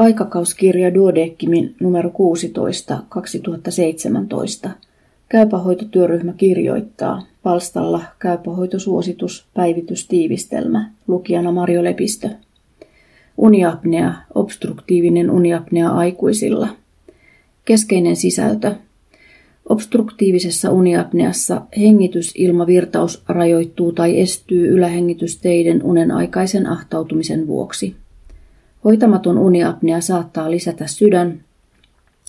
Aikakauskirja Duodeckimin numero 16 2017. Käypähoitotyöryhmä kirjoittaa. Palstalla Käypähoitosuositus, päivitystiivistelmä. Lukijana Marjo Lepistö. Uniapnea, obstruktiivinen uniapnea aikuisilla. Keskeinen sisältö. Obstruktiivisessa uniapneassa hengitysilmavirtaus rajoittuu tai estyy ylähengitysteiden unen aikaisen ahtautumisen vuoksi. Hoitamaton uniapnea saattaa lisätä sydän-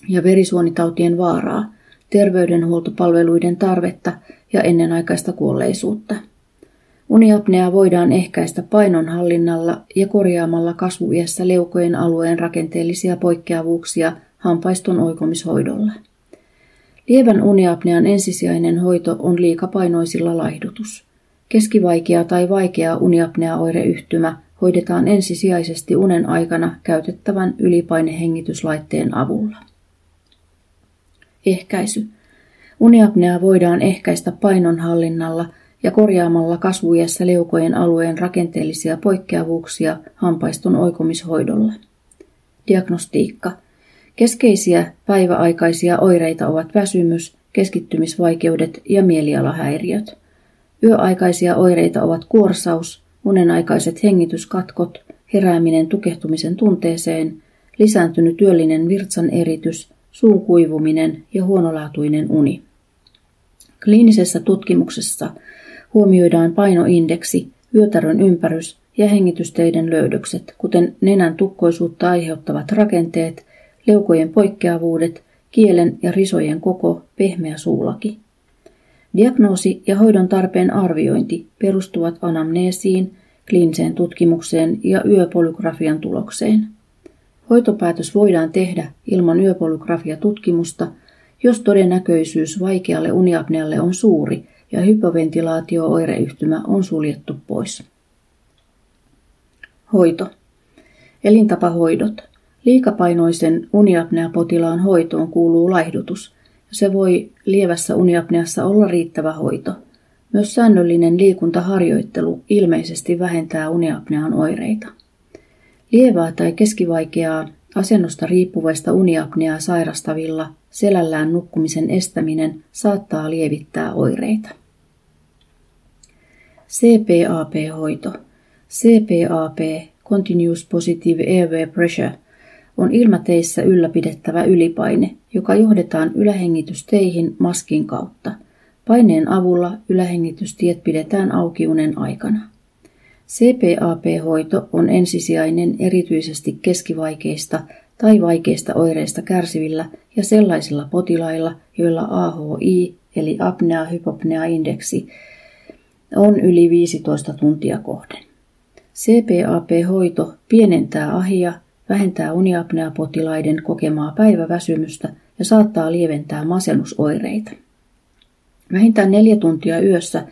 ja verisuonitautien vaaraa, terveydenhuoltopalveluiden tarvetta ja ennenaikaista kuolleisuutta. Uniapnea voidaan ehkäistä painonhallinnalla ja korjaamalla kasvuiässä leukojen alueen rakenteellisia poikkeavuuksia hampaiston oikomishoidolla. Lievän uniapnean ensisijainen hoito on liikapainoisilla laihdutus. Keskivaikea tai vaikea uniapnea-oireyhtymä hoidetaan ensisijaisesti unen aikana käytettävän ylipainehengityslaitteen avulla. Ehkäisy. Uniapnea voidaan ehkäistä painonhallinnalla ja korjaamalla kasvuiässä leukojen alueen rakenteellisia poikkeavuuksia hampaiston oikomishoidolla. Diagnostiikka. Keskeisiä päiväaikaisia oireita ovat väsymys, keskittymisvaikeudet ja mielialahäiriöt. Yöaikaisia oireita ovat kuorsaus, monenaikaiset hengityskatkot, herääminen tukehtumisen tunteeseen, lisääntynyt työllinen virtsan eritys, suun kuivuminen ja huonolaatuinen uni. Kliinisessä tutkimuksessa huomioidaan painoindeksi, yötärön ympärys ja hengitysteiden löydökset, kuten nenän tukkoisuutta aiheuttavat rakenteet, leukojen poikkeavuudet, kielen ja risojen koko, pehmeä suulaki. Diagnoosi ja hoidon tarpeen arviointi perustuvat anamneesiin, kliiniseen tutkimukseen ja yöpolygrafian tulokseen. Hoitopäätös voidaan tehdä ilman yöpolygrafiatutkimusta, jos todennäköisyys vaikealle uniapnealle on suuri ja hypoventilaatio-oireyhtymä on suljettu pois. Hoito. Elintapahoidot. Liikapainoisen uniapnea-potilaan hoitoon kuuluu laihdutus – se voi lievässä uniapneassa olla riittävä hoito. Myös säännöllinen liikuntaharjoittelu ilmeisesti vähentää uniapnean oireita. Lievää tai keskivaikeaa asennosta riippuvaista uniapneaa sairastavilla selällään nukkumisen estäminen saattaa lievittää oireita. CPAP-hoito. CPAP, Continuous Positive Airway Pressure, on ilmateissä ylläpidettävä ylipaine, joka johdetaan ylähengitysteihin maskin kautta. Paineen avulla ylähengitystiet pidetään auki unen aikana. CPAP-hoito on ensisijainen erityisesti keskivaikeista tai vaikeista oireista kärsivillä ja sellaisilla potilailla, joilla AHI eli apnea-hypopnea-indeksi on yli 15 tuntia kohden. CPAP-hoito pienentää ahia vähentää uniapnea-potilaiden kokemaa päiväväsymystä ja saattaa lieventää masennusoireita. Vähintään neljä tuntia yössä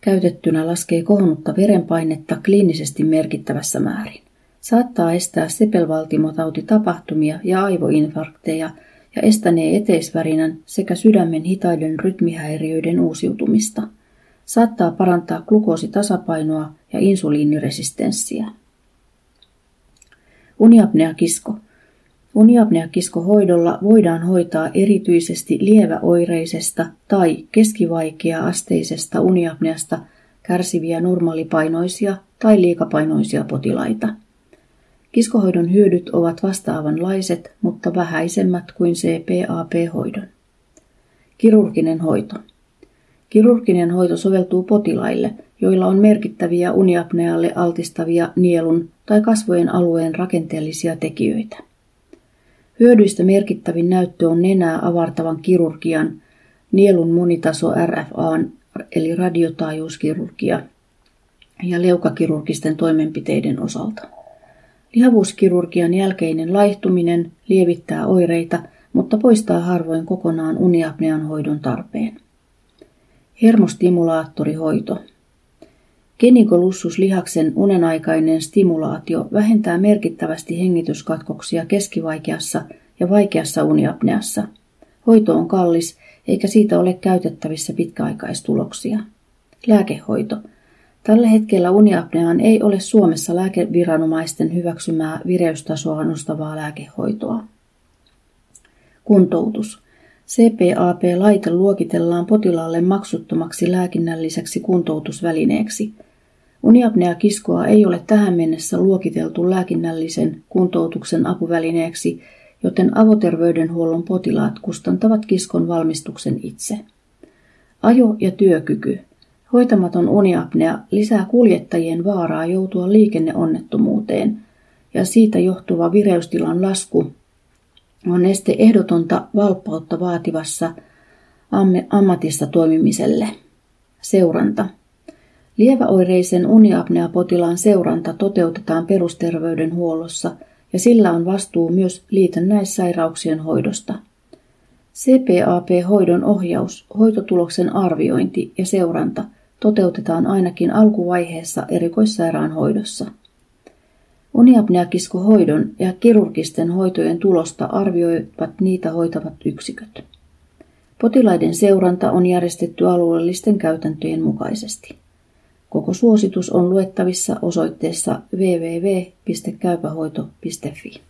käytettynä laskee kohonnutta verenpainetta kliinisesti merkittävässä määrin. Saattaa estää sepelvaltimotautitapahtumia ja aivoinfarkteja ja estänee eteisvärinän sekä sydämen hitaiden rytmihäiriöiden uusiutumista. Saattaa parantaa glukoositasapainoa ja insuliiniresistenssiä. Uniapneakisko. Uniapneakiskohoidolla voidaan hoitaa erityisesti lieväoireisesta tai keskivaikea-asteisesta uniapneasta kärsiviä normaalipainoisia tai liikapainoisia potilaita. Kiskohoidon hyödyt ovat vastaavanlaiset, mutta vähäisemmät kuin CPAP-hoidon. Kirurginen hoito. Kirurginen hoito soveltuu potilaille, joilla on merkittäviä uniapnealle altistavia nielun tai kasvojen alueen rakenteellisia tekijöitä. Hyödyistä merkittävin näyttö on nenää avartavan kirurgian, nielun monitaso RFA eli radiotaajuuskirurgia ja leukakirurgisten toimenpiteiden osalta. Lihavuuskirurgian jälkeinen laihtuminen lievittää oireita, mutta poistaa harvoin kokonaan uniapnean hoidon tarpeen. Hermostimulaattorihoito Genikolussuslihaksen unenaikainen stimulaatio vähentää merkittävästi hengityskatkoksia keskivaikeassa ja vaikeassa uniapneassa. Hoito on kallis, eikä siitä ole käytettävissä pitkäaikaistuloksia. Lääkehoito. Tällä hetkellä uniapneaan ei ole Suomessa lääkeviranomaisten hyväksymää vireystasoa nostavaa lääkehoitoa. Kuntoutus. CPAP-laite luokitellaan potilaalle maksuttomaksi lääkinnälliseksi kuntoutusvälineeksi. Uniapnea-kiskoa ei ole tähän mennessä luokiteltu lääkinnällisen kuntoutuksen apuvälineeksi, joten avoterveydenhuollon potilaat kustantavat kiskon valmistuksen itse. Ajo- ja työkyky. Hoitamaton uniapnea lisää kuljettajien vaaraa joutua liikenneonnettomuuteen, ja siitä johtuva vireystilan lasku on este ehdotonta valppautta vaativassa ammatissa toimimiselle. Seuranta. Lieväoireisen uniapnea-potilaan seuranta toteutetaan perusterveydenhuollossa ja sillä on vastuu myös liitännäissairauksien hoidosta. CPAP-hoidon ohjaus, hoitotuloksen arviointi ja seuranta toteutetaan ainakin alkuvaiheessa erikoissairaanhoidossa. Uniapneakiskohoidon ja kirurgisten hoitojen tulosta arvioivat niitä hoitavat yksiköt. Potilaiden seuranta on järjestetty alueellisten käytäntöjen mukaisesti. Koko suositus on luettavissa osoitteessa www.käypähoito.fi.